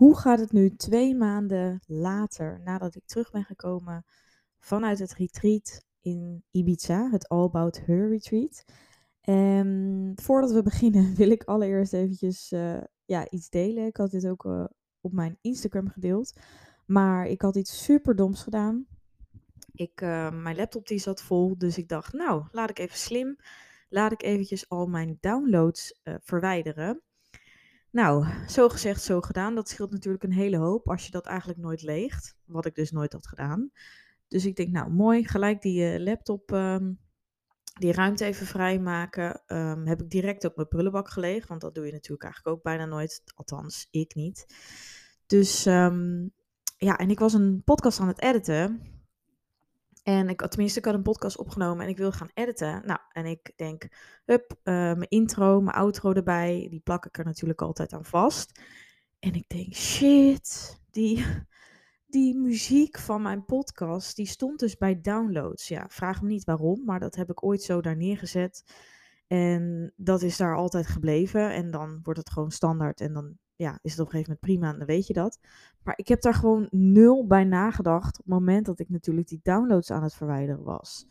Hoe gaat het nu twee maanden later, nadat ik terug ben gekomen vanuit het retreat in Ibiza, het All About Her Retreat? En voordat we beginnen wil ik allereerst eventjes uh, ja, iets delen. Ik had dit ook uh, op mijn Instagram gedeeld. Maar ik had iets super doms gedaan. Ik, uh, mijn laptop die zat vol, dus ik dacht, nou, laat ik even slim. Laat ik eventjes al mijn downloads verwijderen. Nou, zo gezegd, zo gedaan. Dat scheelt natuurlijk een hele hoop als je dat eigenlijk nooit leegt. Wat ik dus nooit had gedaan. Dus ik denk, nou mooi, gelijk die uh, laptop, um, die ruimte even vrijmaken. Um, heb ik direct op mijn prullenbak gelegd. Want dat doe je natuurlijk eigenlijk ook bijna nooit. Althans, ik niet. Dus um, ja, en ik was een podcast aan het editen. En ik, tenminste, ik had een podcast opgenomen en ik wil gaan editen. Nou, en ik denk, hup, uh, mijn intro, mijn outro erbij. Die plak ik er natuurlijk altijd aan vast. En ik denk, shit, die, die muziek van mijn podcast, die stond dus bij downloads. Ja, vraag me niet waarom, maar dat heb ik ooit zo daar neergezet. En dat is daar altijd gebleven. En dan wordt het gewoon standaard. En dan ja, is het op een gegeven moment prima en dan weet je dat. Maar ik heb daar gewoon nul bij nagedacht op het moment dat ik natuurlijk die downloads aan het verwijderen was.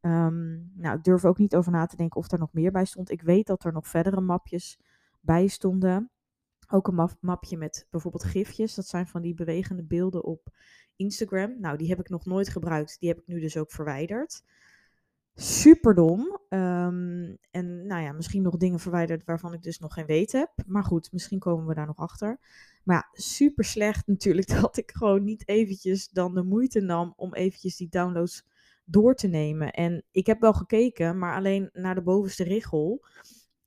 Um, nou, ik durf ook niet over na te denken of er nog meer bij stond. Ik weet dat er nog verdere mapjes bij stonden. Ook een mapje met bijvoorbeeld gifjes. Dat zijn van die bewegende beelden op Instagram. Nou, die heb ik nog nooit gebruikt. Die heb ik nu dus ook verwijderd super dom. Ehm, en nou ja, misschien nog dingen verwijderd waarvan ik dus nog geen weet heb. Maar goed, misschien komen we daar nog achter. Maar ja, super slecht natuurlijk dat ik gewoon niet eventjes dan de moeite nam om eventjes die downloads door te nemen. En ik heb wel gekeken, maar alleen naar de bovenste richel.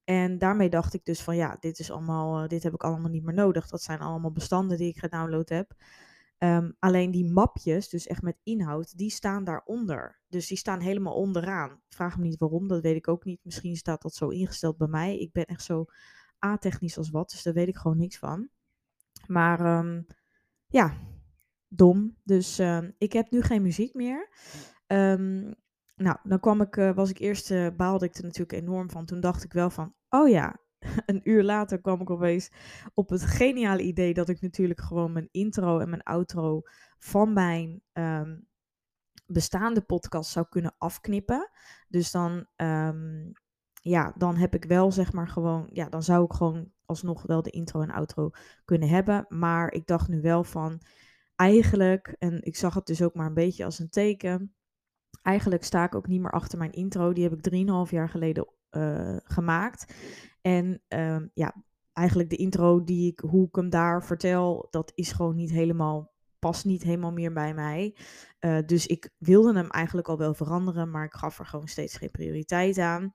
En daarmee dacht ik dus van ja, dit is allemaal, eh, dit heb ik allemaal niet meer nodig. Dat zijn allemaal bestanden die ik gedownload heb. Um, alleen die mapjes, dus echt met inhoud, die staan daaronder. Dus die staan helemaal onderaan. Vraag me niet waarom, dat weet ik ook niet. Misschien staat dat zo ingesteld bij mij. Ik ben echt zo a-technisch als wat, dus daar weet ik gewoon niks van. Maar um, ja, dom. Dus um, ik heb nu geen muziek meer. nou, dan kwam ik, uh, was ik eerst, uh, baalde ik er natuurlijk enorm van. Toen dacht ik wel van, oh ja, een uur later kwam ik opeens op het geniale idee dat ik natuurlijk gewoon mijn intro en mijn outro van mijn um, bestaande podcast zou kunnen afknippen. Dus dan, um, ja, dan heb ik wel zeg maar gewoon, ja, dan zou ik gewoon alsnog wel de intro en outro kunnen hebben. Maar ik dacht nu wel van, eigenlijk, en ik zag het dus ook maar een beetje als een teken. Eigenlijk sta ik ook niet meer achter mijn intro. Die heb ik 3,5 jaar geleden uh, gemaakt. En um, ja, eigenlijk de intro die ik, hoe ik hem daar vertel, dat is gewoon niet helemaal, past niet helemaal meer bij mij. Uh, dus ik wilde hem eigenlijk al wel veranderen, maar ik gaf er gewoon steeds geen prioriteit aan.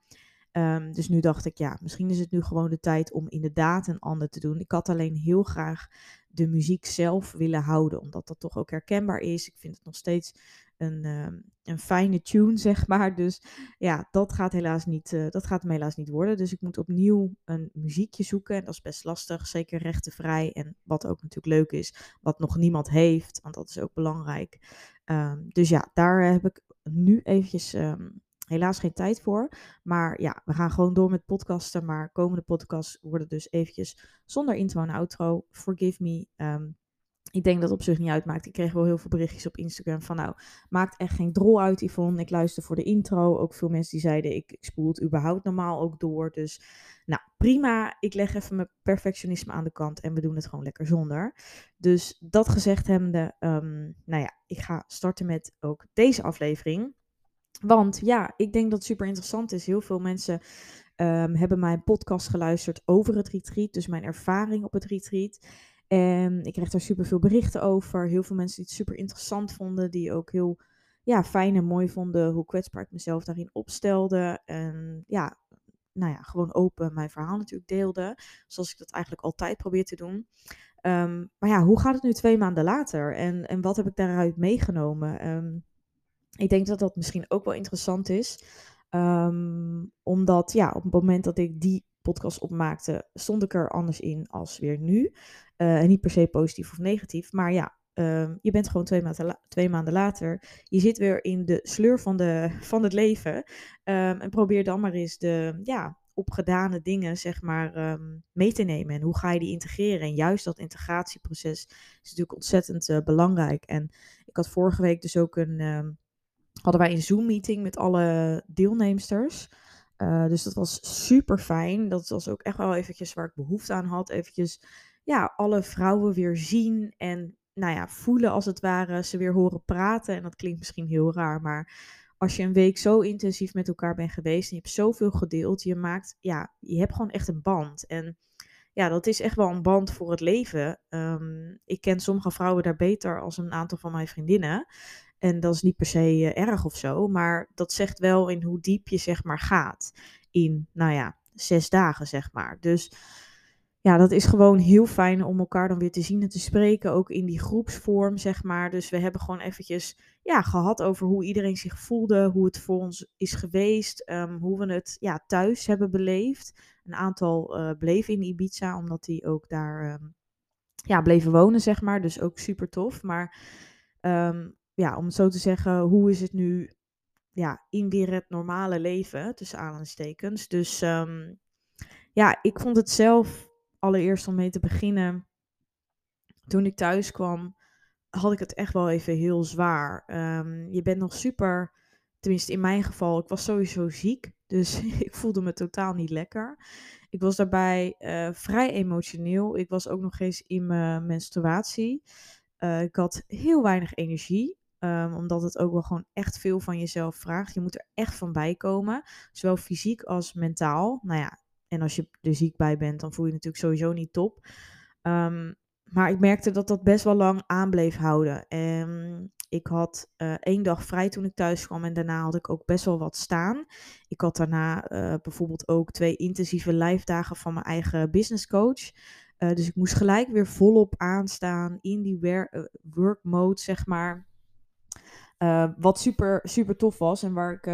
Um, dus nu dacht ik, ja, misschien is het nu gewoon de tijd om inderdaad een ander te doen. Ik had alleen heel graag de muziek zelf willen houden, omdat dat toch ook herkenbaar is. Ik vind het nog steeds een, uh, een fijne tune, zeg maar. Dus ja, dat gaat, helaas niet, uh, dat gaat hem helaas niet worden. Dus ik moet opnieuw een muziekje zoeken. En dat is best lastig, zeker rechtenvrij. En wat ook natuurlijk leuk is, wat nog niemand heeft, want dat is ook belangrijk. Um, dus ja, daar heb ik nu eventjes um, helaas geen tijd voor. Maar ja, we gaan gewoon door met podcasten. Maar komende podcasts worden dus eventjes zonder intro en outro. Forgive me. Ik denk dat het op zich niet uitmaakt. Ik kreeg wel heel veel berichtjes op Instagram van nou, maakt echt geen drol uit Yvonne. Ik luister voor de intro. Ook veel mensen die zeiden ik, ik spoel het überhaupt normaal ook door. Dus nou, prima. Ik leg even mijn perfectionisme aan de kant en we doen het gewoon lekker zonder. Dus dat gezegd hebbende, um, nou ja, ik ga starten met ook deze aflevering. Want ja, ik denk dat het super interessant is. Heel veel mensen um, hebben mijn podcast geluisterd over het retreat. Dus mijn ervaring op het retreat. En ik kreeg daar super veel berichten over. Heel veel mensen die het super interessant vonden. Die ook heel ja, fijn en mooi vonden hoe kwetsbaar ik mezelf daarin opstelde. En ja, nou ja, gewoon open mijn verhaal natuurlijk deelde. Zoals ik dat eigenlijk altijd probeer te doen. Um, maar ja, hoe gaat het nu twee maanden later? En, en wat heb ik daaruit meegenomen? Um, ik denk dat dat misschien ook wel interessant is. Um, omdat ja, op het moment dat ik die podcast opmaakte, stond ik er anders in als weer nu. Uh, niet per se positief of negatief, maar ja, uh, je bent gewoon twee maanden, twee maanden later. Je zit weer in de sleur van, de, van het leven. Um, en probeer dan maar eens de, ja, opgedane dingen, zeg maar, ehm, mee te nemen. En hoe ga je die integreren? En juist dat integratieproces is natuurlijk ontzettend uh, belangrijk. En ik had vorige week dus ook een, hadden wij een Zoom-meeting met alle deelnemsters. Uh, dus dat was super fijn. Dat was ook echt wel eventjes waar ik behoefte aan had. Eventjes, ja, alle vrouwen weer zien en, nou ja, voelen als het ware. Ze weer horen praten. En dat klinkt misschien heel raar, maar als je een week zo intensief met elkaar bent geweest en je hebt zoveel gedeeld, je maakt, ja, je hebt gewoon echt een band. En ja, dat is echt wel een band voor het leven. Um, ik ken sommige vrouwen daar beter als een aantal van mijn vriendinnen. En dat is niet per se uh, erg of zo, maar dat zegt wel in hoe diep je zeg maar gaat. In, nou ja, zes dagen zeg maar. Dus ja, dat is gewoon heel fijn om elkaar dan weer te zien en te spreken. Ook in die groepsvorm, zeg maar. Dus we hebben gewoon eventjes ja, gehad over hoe iedereen zich voelde. Hoe het voor ons is geweest. Um, hoe we het ja, thuis hebben beleefd. Een aantal uh, bleven in Ibiza, omdat die ook daar um, ja, bleven wonen, zeg maar. Dus ook super tof. Maar um, ja, om zo te zeggen, hoe is het nu ja, in weer het normale leven, tussen aanhalingstekens. Dus ja, ik vond het zelf allereerst om mee te beginnen, toen ik thuis kwam, had ik het echt wel even heel zwaar. Um, je bent nog super, tenminste in mijn geval, ik was sowieso ziek, dus ik voelde me totaal niet lekker. Ik was daarbij uh, vrij emotioneel. Ik was ook nog eens in mijn menstruatie. Uh, ik had heel weinig energie. Um, omdat het ook wel gewoon echt veel van jezelf vraagt. Je moet er echt van bij komen. Zowel fysiek als mentaal. Nou ja, en als je er ziek bij bent, dan voel je, natuurlijk sowieso niet top. Um, maar ik merkte dat dat best wel lang aan bleef houden. En ik had uh, één dag vrij toen ik thuis kwam en daarna had ik ook best wel wat staan. Ik had daarna uh, bijvoorbeeld ook twee intensieve live dagen van mijn eigen business coach. Uh, dus ik moest gelijk weer volop aanstaan in die work mode, zeg maar. Wat super, super tof was en waar ik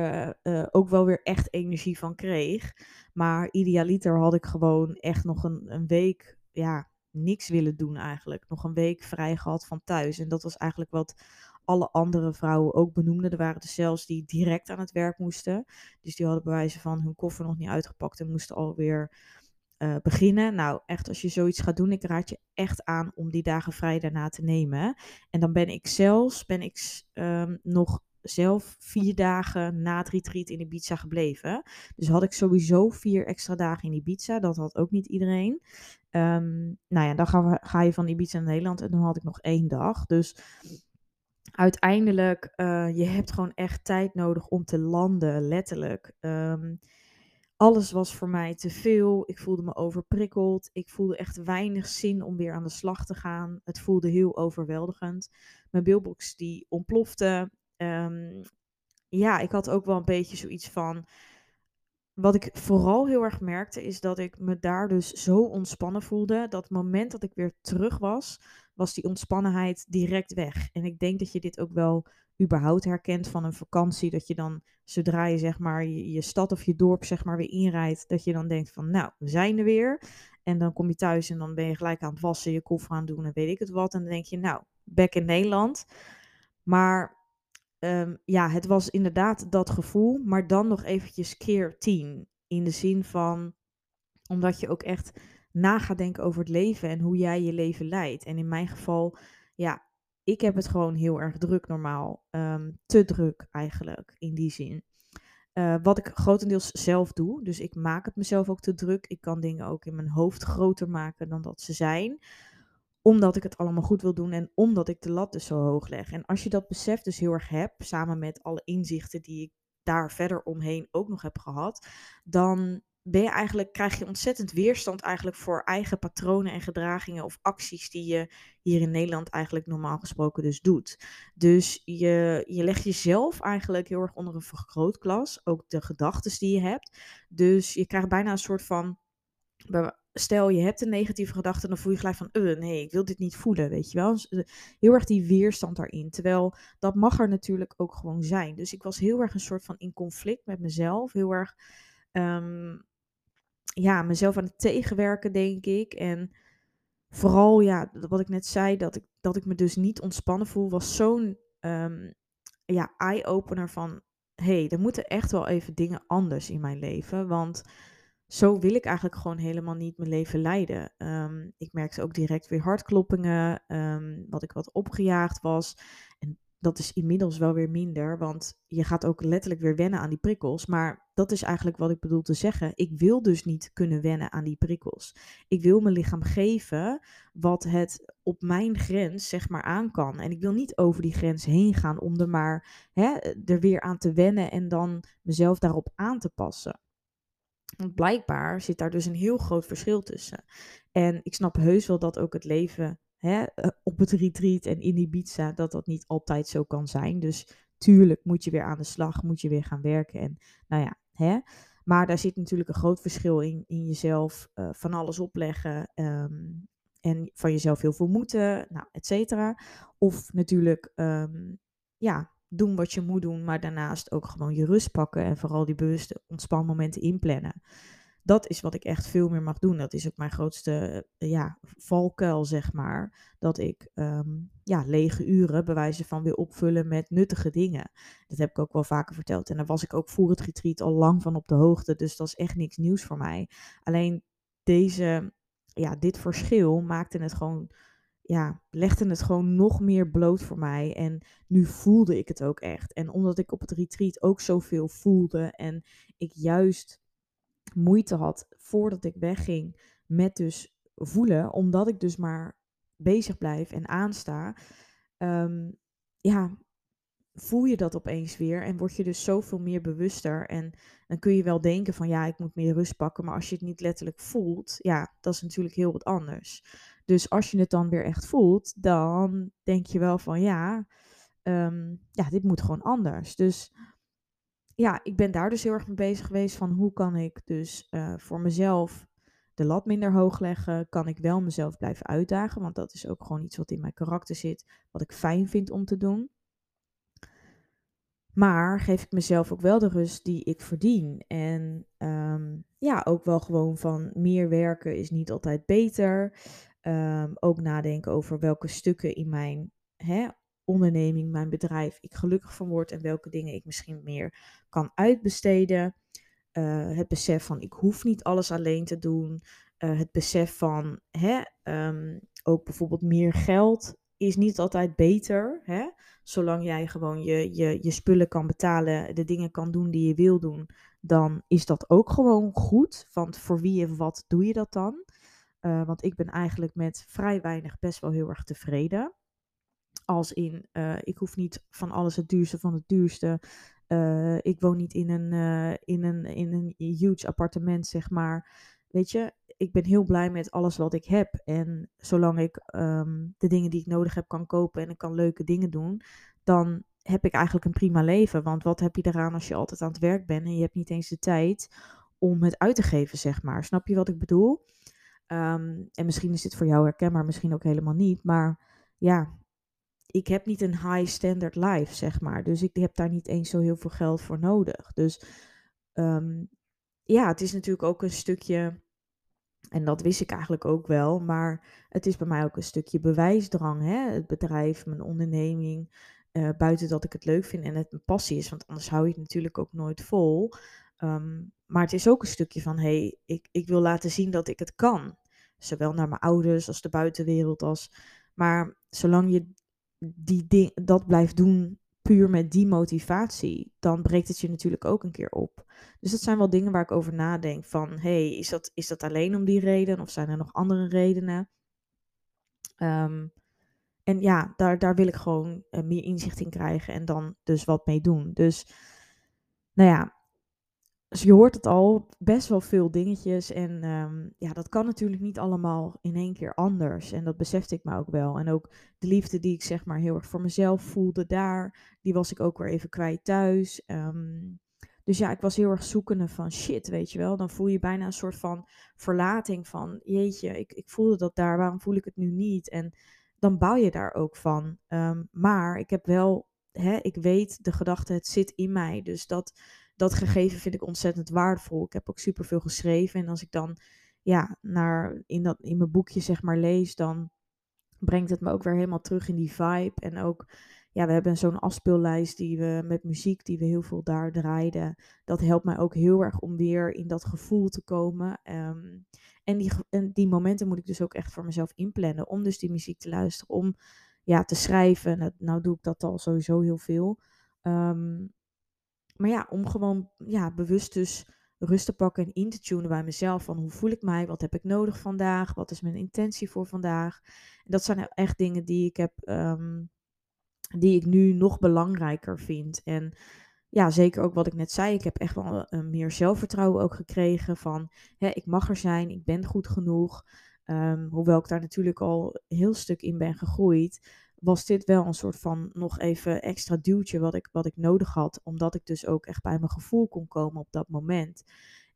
ook wel weer echt energie van kreeg. Maar idealiter had ik gewoon echt nog een, een week, ja, niks willen doen eigenlijk. Nog een week vrij gehad van thuis. En dat was eigenlijk wat alle andere vrouwen ook benoemden. Er waren er zelfs die direct aan het werk moesten. Dus die hadden bewijzen van hun koffer nog niet uitgepakt en moesten alweer uh, beginnen. Nou, echt, als je zoiets gaat doen, ik raad je echt aan om die dagen vrij daarna te nemen. En dan ben ik zelfs, ben ik um, nog zelf vier dagen na het retreat in Ibiza gebleven. Dus had ik sowieso vier extra dagen in Ibiza. Dat had ook niet iedereen. Um, nou ja, dan ga, je van Ibiza naar Nederland en dan had ik nog één dag. Dus uiteindelijk, uh, je hebt gewoon echt tijd nodig om te landen, letterlijk. Um, alles was voor mij te veel. Ik voelde me overprikkeld. Ik voelde echt weinig zin om weer aan de slag te gaan. Het voelde heel overweldigend. Mijn billbox die ontplofte. Um, ja, ik had ook wel een beetje zoiets van. Wat ik vooral heel erg merkte, is dat ik me daar dus zo ontspannen voelde. Dat moment dat ik weer terug was, was die ontspannenheid direct weg. En ik denk dat je dit ook wel überhaupt herkent van een vakantie. Dat je dan, zodra je zeg maar je, stad of je dorp zeg maar weer inrijdt, dat je dan denkt van nou, we zijn er weer. En dan kom je thuis en dan ben je gelijk aan het wassen, je koffer aan het doen en weet ik het wat. En dan denk je nou, back in Nederland. Maar um, ja, het was inderdaad dat gevoel, maar dan nog eventjes keer tien. In de zin van, omdat je ook echt na denken over het leven en hoe jij je leven leidt. En in mijn geval, ja, ik heb het gewoon heel erg druk normaal. Um, te druk eigenlijk, in die zin. Uh, wat ik grotendeels zelf doe. Dus ik maak het mezelf ook te druk. Ik kan dingen ook in mijn hoofd groter maken dan dat ze zijn omdat ik het allemaal goed wil doen en omdat ik de lat dus zo hoog leg. En als je dat besef dus heel erg hebt, samen met alle inzichten die ik daar verder omheen ook nog heb gehad, dan ben je eigenlijk, krijg je ontzettend weerstand eigenlijk voor eigen patronen en gedragingen of acties die je hier in Nederland eigenlijk normaal gesproken dus doet. Dus je, je legt jezelf eigenlijk heel erg onder een vergrootglas, ook de gedachten die je hebt. Dus je krijgt bijna een soort van stel je hebt een negatieve gedachte, dan voel je gelijk van, uh, nee, ik wil dit niet voelen, weet je wel. Dus, eh, heel erg die weerstand daarin. Terwijl dat mag er natuurlijk ook gewoon zijn. Dus ik was heel erg een soort van in conflict met mezelf. Heel erg, um, ja, mezelf aan het tegenwerken, denk ik. En vooral, ja, wat ik net zei, dat ik, dat ik me dus niet ontspannen voel, was zo'n um, ja, eye-opener van, hé, hey, er moeten echt wel even dingen anders in mijn leven. Want zo wil ik eigenlijk gewoon helemaal niet mijn leven leiden. Um, ik merkte ook direct weer hartkloppingen, um, wat ik wat opgejaagd was. En dat is inmiddels wel weer minder, want je gaat ook letterlijk weer wennen aan die prikkels. Maar dat is eigenlijk wat ik bedoel te zeggen. Ik wil dus niet kunnen wennen aan die prikkels. Ik wil mijn lichaam geven wat het op mijn grens zeg maar aan kan. En ik wil niet over die grens heen gaan om er maar hè, er weer aan te wennen en dan mezelf daarop aan te passen. Want blijkbaar zit daar dus een heel groot verschil tussen. En ik snap heus wel dat ook het leven hè, eh, op het retreat en in Ibiza, dat dat niet altijd zo kan zijn. Dus tuurlijk moet je weer aan de slag, moet je weer gaan werken. En nou ja, hè. Maar daar zit natuurlijk een groot verschil in, in jezelf uh, van alles opleggen. Um, en van jezelf heel veel moeten, nou, et cetera. Of natuurlijk, um, ja, doen wat je moet doen, maar daarnaast ook gewoon je rust pakken en vooral die bewuste ontspanmomenten inplannen. Dat is wat ik echt veel meer mag doen. Dat is ook mijn grootste uh, ja, valkuil, zeg maar. Dat ik um, ja, lege uren bewijzen van weer opvullen met nuttige dingen. Dat heb ik ook wel vaker verteld. En daar was ik ook voor het retreat al lang van op de hoogte. Dus dat is echt niks nieuws voor mij. Alleen deze, ja, dit verschil maakte het gewoon ja, legde het gewoon nog meer bloot voor mij. En nu voelde ik het ook echt. En omdat ik op het retreat ook zoveel voelde en ik juist moeite had voordat ik wegging met dus voelen, omdat ik dus maar bezig blijf en aansta, um, ja, voel je dat opeens weer en word je dus zoveel meer bewuster. En dan kun je wel denken van ja, ik moet meer rust pakken, maar als je het niet letterlijk voelt, ja, dat is natuurlijk heel wat anders. Dus als je het dan weer echt voelt, dan denk je wel van ja, um, ja, dit moet gewoon anders. Dus ja, ik ben daar dus heel erg mee bezig geweest van hoe kan ik dus uh, voor mezelf de lat minder hoog leggen? Kan ik wel mezelf blijven uitdagen? Want dat is ook gewoon iets wat in mijn karakter zit, wat ik fijn vind om te doen. Maar geef ik mezelf ook wel de rust die ik verdien. En um, ja, ook wel gewoon van meer werken is niet altijd beter. Um, ook nadenken over welke stukken in mijn hè, onderneming, mijn bedrijf, ik gelukkig van word en welke dingen ik misschien meer kan uitbesteden. Uh, het besef van ik hoef niet alles alleen te doen. Uh, het besef van hè, um, ook bijvoorbeeld meer geld is niet altijd beter. Hè? Zolang jij gewoon je, je, je spullen kan betalen, de dingen kan doen die je wil doen, dan is dat ook gewoon goed. Want voor wie en wat doe je dat dan? Uh, want ik ben eigenlijk met vrij weinig best wel heel erg tevreden. Als in, uh, ik hoef niet van alles het duurste van het duurste. Uh, ik woon niet in een, in, een, in een huge appartement, zeg maar. Weet je, ik ben heel blij met alles wat ik heb. En zolang ik um, de dingen die ik nodig heb kan kopen en ik kan leuke dingen doen, dan heb ik eigenlijk een prima leven. Want wat heb je eraan als je altijd aan het werk bent en je hebt niet eens de tijd om het uit te geven, zeg maar. Snap je wat ik bedoel? Um, en misschien is dit voor jou herkenbaar, misschien ook helemaal niet. Maar ja, ik heb niet een high standard life, zeg maar. Dus ik heb daar niet eens zo heel veel geld voor nodig. Dus um, ja, het is natuurlijk ook een stukje. En dat wist ik eigenlijk ook wel. Maar het is bij mij ook een stukje bewijsdrang. Hè? Het bedrijf, mijn onderneming. Uh, buiten dat ik het leuk vind en het mijn passie is. Want anders hou je het natuurlijk ook nooit vol. Um, maar het is ook een stukje van, hé, hey, ik, ik wil laten zien dat ik het kan. Zowel naar mijn ouders als de buitenwereld. Als, maar zolang je die dat blijft doen puur met die motivatie, dan breekt het je natuurlijk ook een keer op. Dus dat zijn wel dingen waar ik over nadenk. Van, hey, is, dat, is dat alleen om die reden? Of zijn er nog andere redenen? Um, en ja, daar, daar wil ik gewoon uh, meer inzicht in krijgen en dan dus wat mee doen. Dus, nou ja, dus je hoort het al, best wel veel dingetjes. En um, ja, dat kan natuurlijk niet allemaal in één keer anders. En dat besefte ik me ook wel. En ook de liefde die ik zeg maar heel erg voor mezelf voelde daar, die was ik ook weer even kwijt thuis. Um, dus ja, ik was heel erg zoekende van shit, weet je wel. Dan voel je bijna een soort van verlating van, jeetje, ik, ik voelde dat daar, waarom voel ik het nu niet? En dan bouw je daar ook van. Um, maar ik heb wel, hè, ik weet de gedachte, het zit in mij. Dus dat dat gegeven vind ik ontzettend waardevol. Ik heb ook superveel geschreven. En als ik dan ja, naar, in, dat, in mijn boekje zeg maar lees, dan brengt het me ook weer helemaal terug in die vibe. En ook ja, we hebben zo'n afspeellijst die we met muziek die we heel veel daar draaiden. Dat helpt mij ook heel erg om weer in dat gevoel te komen. Ehm, en, die, en die momenten moet ik dus ook echt voor mezelf inplannen. Om dus die muziek te luisteren, om ja, te schrijven. Nou, nou doe ik dat al sowieso heel veel. Ehm, maar ja, om gewoon ja, bewust dus rust te pakken en in te tunen bij mezelf. Van hoe voel ik mij? Wat heb ik nodig vandaag? Wat is mijn intentie voor vandaag? En dat zijn echt dingen die ik heb, ehm, die ik nu nog belangrijker vind. En ja, zeker ook wat ik net zei. Ik heb echt wel een meer zelfvertrouwen ook gekregen. Van hè, ik mag er zijn, ik ben goed genoeg. Um, hoewel ik daar natuurlijk al heel stuk in ben gegroeid was dit wel een soort van nog even extra duwtje wat ik, wat ik nodig had. Omdat ik dus ook echt bij mijn gevoel kon komen op dat moment.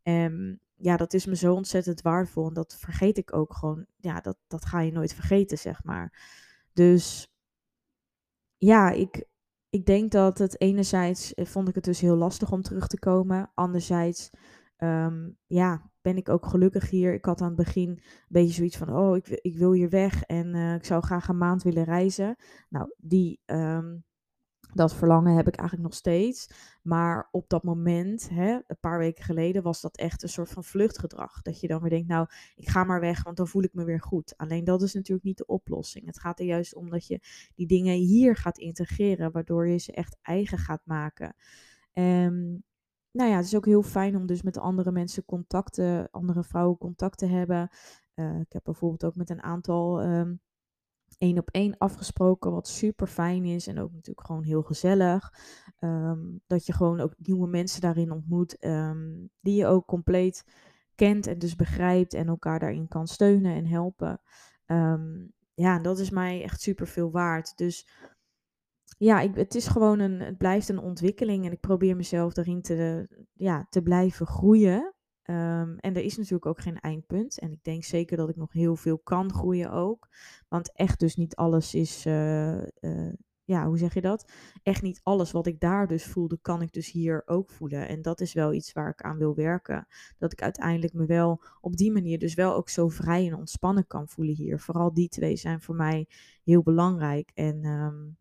En ja, dat is me zo ontzettend waardevol. En dat vergeet ik ook gewoon. Ja, dat, dat ga je nooit vergeten, zeg maar. Dus ja, ik, ik denk dat het enerzijds eh, vond ik het dus heel lastig om terug te komen. Anderzijds, ehm, ja, ben ik ook gelukkig hier. Ik had aan het begin een beetje zoiets van, oh, ik, ik wil hier weg en uh, ik zou graag een maand willen reizen. Nou, die, um, dat verlangen heb ik eigenlijk nog steeds. Maar op dat moment, hè, een paar weken geleden, was dat echt een soort van vluchtgedrag. Dat je dan weer denkt, nou, ik ga maar weg, want dan voel ik me weer goed. Alleen dat is natuurlijk niet de oplossing. Het gaat er juist om dat je die dingen hier gaat integreren, waardoor je ze echt eigen gaat maken. Um, nou ja, het is ook heel fijn om dus met andere mensen contacten, andere vrouwen contact te hebben. Uh, ik heb bijvoorbeeld ook met een aantal um, één op één afgesproken, wat super fijn is en ook natuurlijk gewoon heel gezellig. Um, dat je gewoon ook nieuwe mensen daarin ontmoet, um, die je ook compleet kent en dus begrijpt en elkaar daarin kan steunen en helpen. ja, dat is mij echt super veel waard. Dus ja, ik, het is gewoon een, het blijft een ontwikkeling en ik probeer mezelf daarin te, ja, te blijven groeien. Um, en er is natuurlijk ook geen eindpunt. En ik denk zeker dat ik nog heel veel kan groeien ook. Want echt dus niet alles is, uh, uh, ja, hoe zeg je dat? Echt niet alles wat ik daar dus voelde, kan ik dus hier ook voelen. En dat is wel iets waar ik aan wil werken. Dat ik uiteindelijk me wel op die manier dus wel ook zo vrij en ontspannen kan voelen hier. Vooral die twee zijn voor mij heel belangrijk. En um,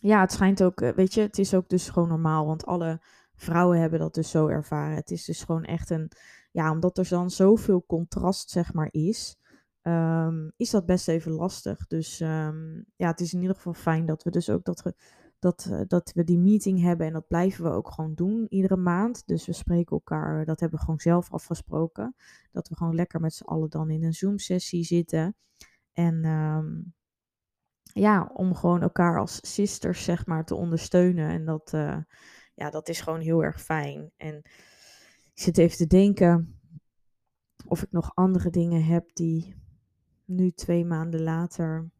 ja, het schijnt ook, eh, weet je, het is ook dus gewoon normaal, want alle vrouwen hebben dat dus zo ervaren. Het is dus gewoon echt een, ja, omdat er dan zoveel contrast, zeg maar, is, um, is dat best even lastig. Dus um, ja, het is in ieder geval fijn dat we dus ook dat, dat, uh, dat we die meeting hebben en dat blijven we ook gewoon doen iedere maand. Dus we spreken elkaar, dat hebben we gewoon zelf afgesproken, dat we gewoon lekker met z'n allen dan in een Zoom-sessie zitten. En um, ja, om gewoon elkaar als sisters, zeg maar, te ondersteunen. En dat, uh, ja, dat is gewoon heel erg fijn. En ik zit even te denken of ik nog andere dingen heb die nu twee maanden later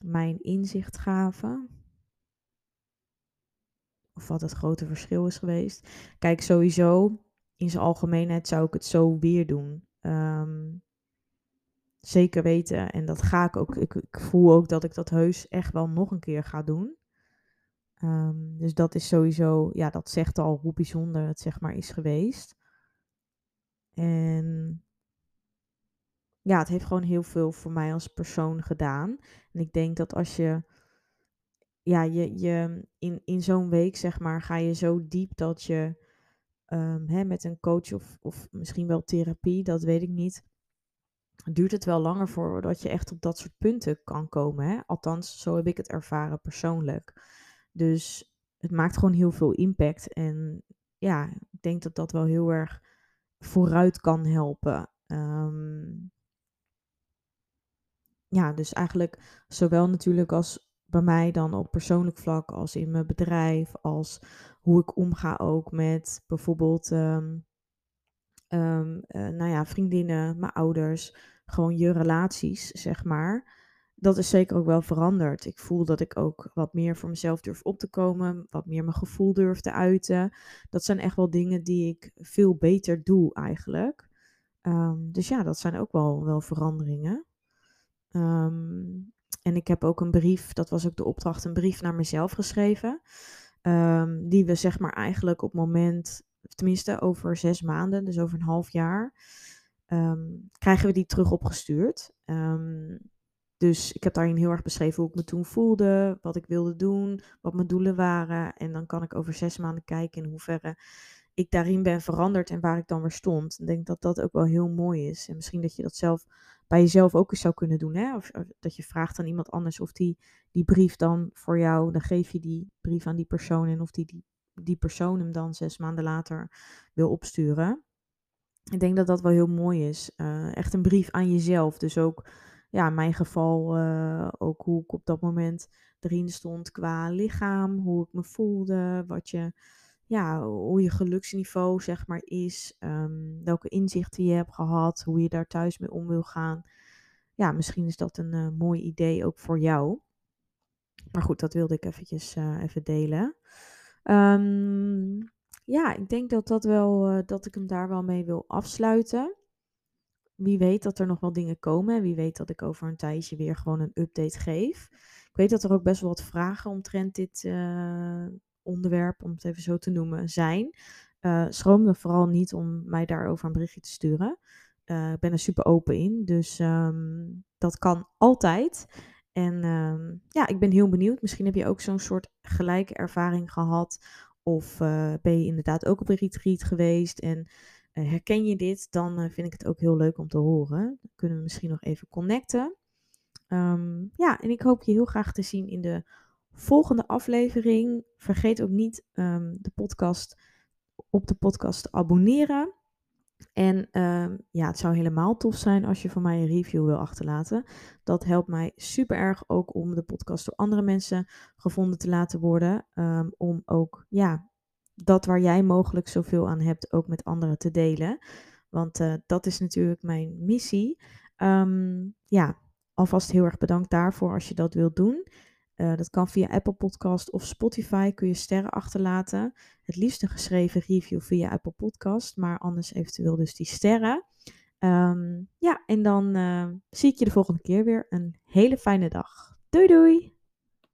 mijn inzicht gaven. Of wat het grote verschil is geweest. Kijk, sowieso, in zijn algemeenheid zou ik het zo weer doen. Um, Zeker weten. En dat ga ik ook. Ik, ik, voel ook dat ik dat heus echt wel nog een keer ga doen. Um, dus dat is sowieso, ja, dat zegt al hoe bijzonder het zeg maar is geweest. En ja, het heeft gewoon heel veel voor mij als persoon gedaan. En ik denk dat als je, ja, je, je in, in zo'n week zeg maar, ga je zo diep dat je um, hè, met een coach of, of misschien wel therapie, dat weet ik niet duurt het wel langer voordat je echt op dat soort punten kan komen. Hè? Althans, zo heb ik het ervaren persoonlijk. Dus het maakt gewoon heel veel impact. En ja, ik denk dat dat wel heel erg vooruit kan helpen. Um, ja, dus eigenlijk zowel natuurlijk als bij mij dan op persoonlijk vlak, als in mijn bedrijf, als hoe ik omga ook met bijvoorbeeld um, um, uh, nou ja, vriendinnen, mijn ouders, gewoon je relaties, zeg maar. Dat is zeker ook wel veranderd. Ik voel dat ik ook wat meer voor mezelf durf op te komen, wat meer mijn gevoel durf te uiten. Dat zijn echt wel dingen die ik veel beter doe eigenlijk. Um, dus ja, dat zijn ook wel, wel veranderingen. Um, en ik heb ook een brief, dat was ook de opdracht, een brief naar mezelf geschreven. Die we zeg maar eigenlijk op moment tenminste over zes maanden, dus over een half jaar, um, krijgen we die terug opgestuurd. Um, dus ik heb daarin heel erg beschreven hoe ik me toen voelde, wat ik wilde doen, wat mijn doelen waren. En dan kan ik over zes maanden kijken in hoeverre ik daarin ben veranderd en waar ik dan weer stond. Ik denk dat dat ook wel heel mooi is. En misschien dat je dat zelf bij jezelf ook eens zou kunnen doen. Hè? Of, dat je vraagt aan iemand anders of die die brief dan voor jou, dan geef je die brief aan die persoon en of die, die, die persoon hem dan zes maanden later wil opsturen. Ik denk dat dat wel heel mooi is. Uh, echt een brief aan jezelf. Dus ook, ja, in mijn geval, uh, ook hoe ik op dat moment erin stond qua lichaam, hoe ik me voelde, wat je ja, hoe je geluksniveau zeg maar is, um, welke inzichten je hebt gehad, hoe je daar thuis mee om wil gaan. Ja, misschien is dat een uh, mooi idee ook voor jou. Maar goed, dat wilde ik eventjes even delen. Um, ja, ik denk dat, dat, wel, uh, dat ik hem daar wel mee wil afsluiten. Wie weet dat er nog wel dingen komen. Wie weet dat ik over een tijdje weer gewoon een update geef. Ik weet dat er ook best wel wat vragen omtrent dit, onderwerp, om het even zo te noemen, zijn. Uh, schroom me vooral niet om mij daarover een berichtje te sturen. Ik ben er super open in, dus um, dat kan altijd. En um, ja, ik ben heel benieuwd. Misschien heb je ook zo'n soort gelijke ervaring gehad. Of uh, ben je inderdaad ook op een retreat geweest en herken je dit? Dan vind ik het ook heel leuk om te horen. Dan kunnen we misschien nog even connecten. Um, ja, en ik hoop je heel graag te zien in de volgende aflevering. Vergeet ook niet um, de podcast op de podcast te abonneren. En um, ja, het zou helemaal tof zijn als je van mij een review wil achterlaten. Dat helpt mij super erg ook om de podcast door andere mensen gevonden te laten worden. Um, om ook ja, dat waar jij mogelijk zoveel aan hebt, ook met anderen te delen. Want uh, dat is natuurlijk mijn missie. Um, ja, alvast heel erg bedankt daarvoor als je dat wilt doen. Uh, dat kan via Apple Podcast of Spotify. Kun je sterren achterlaten. Het liefst een geschreven review via Apple Podcast. Maar anders eventueel dus die sterren. Um, ja, en dan uh, zie ik je de volgende keer weer. Een hele fijne dag. Doei doei!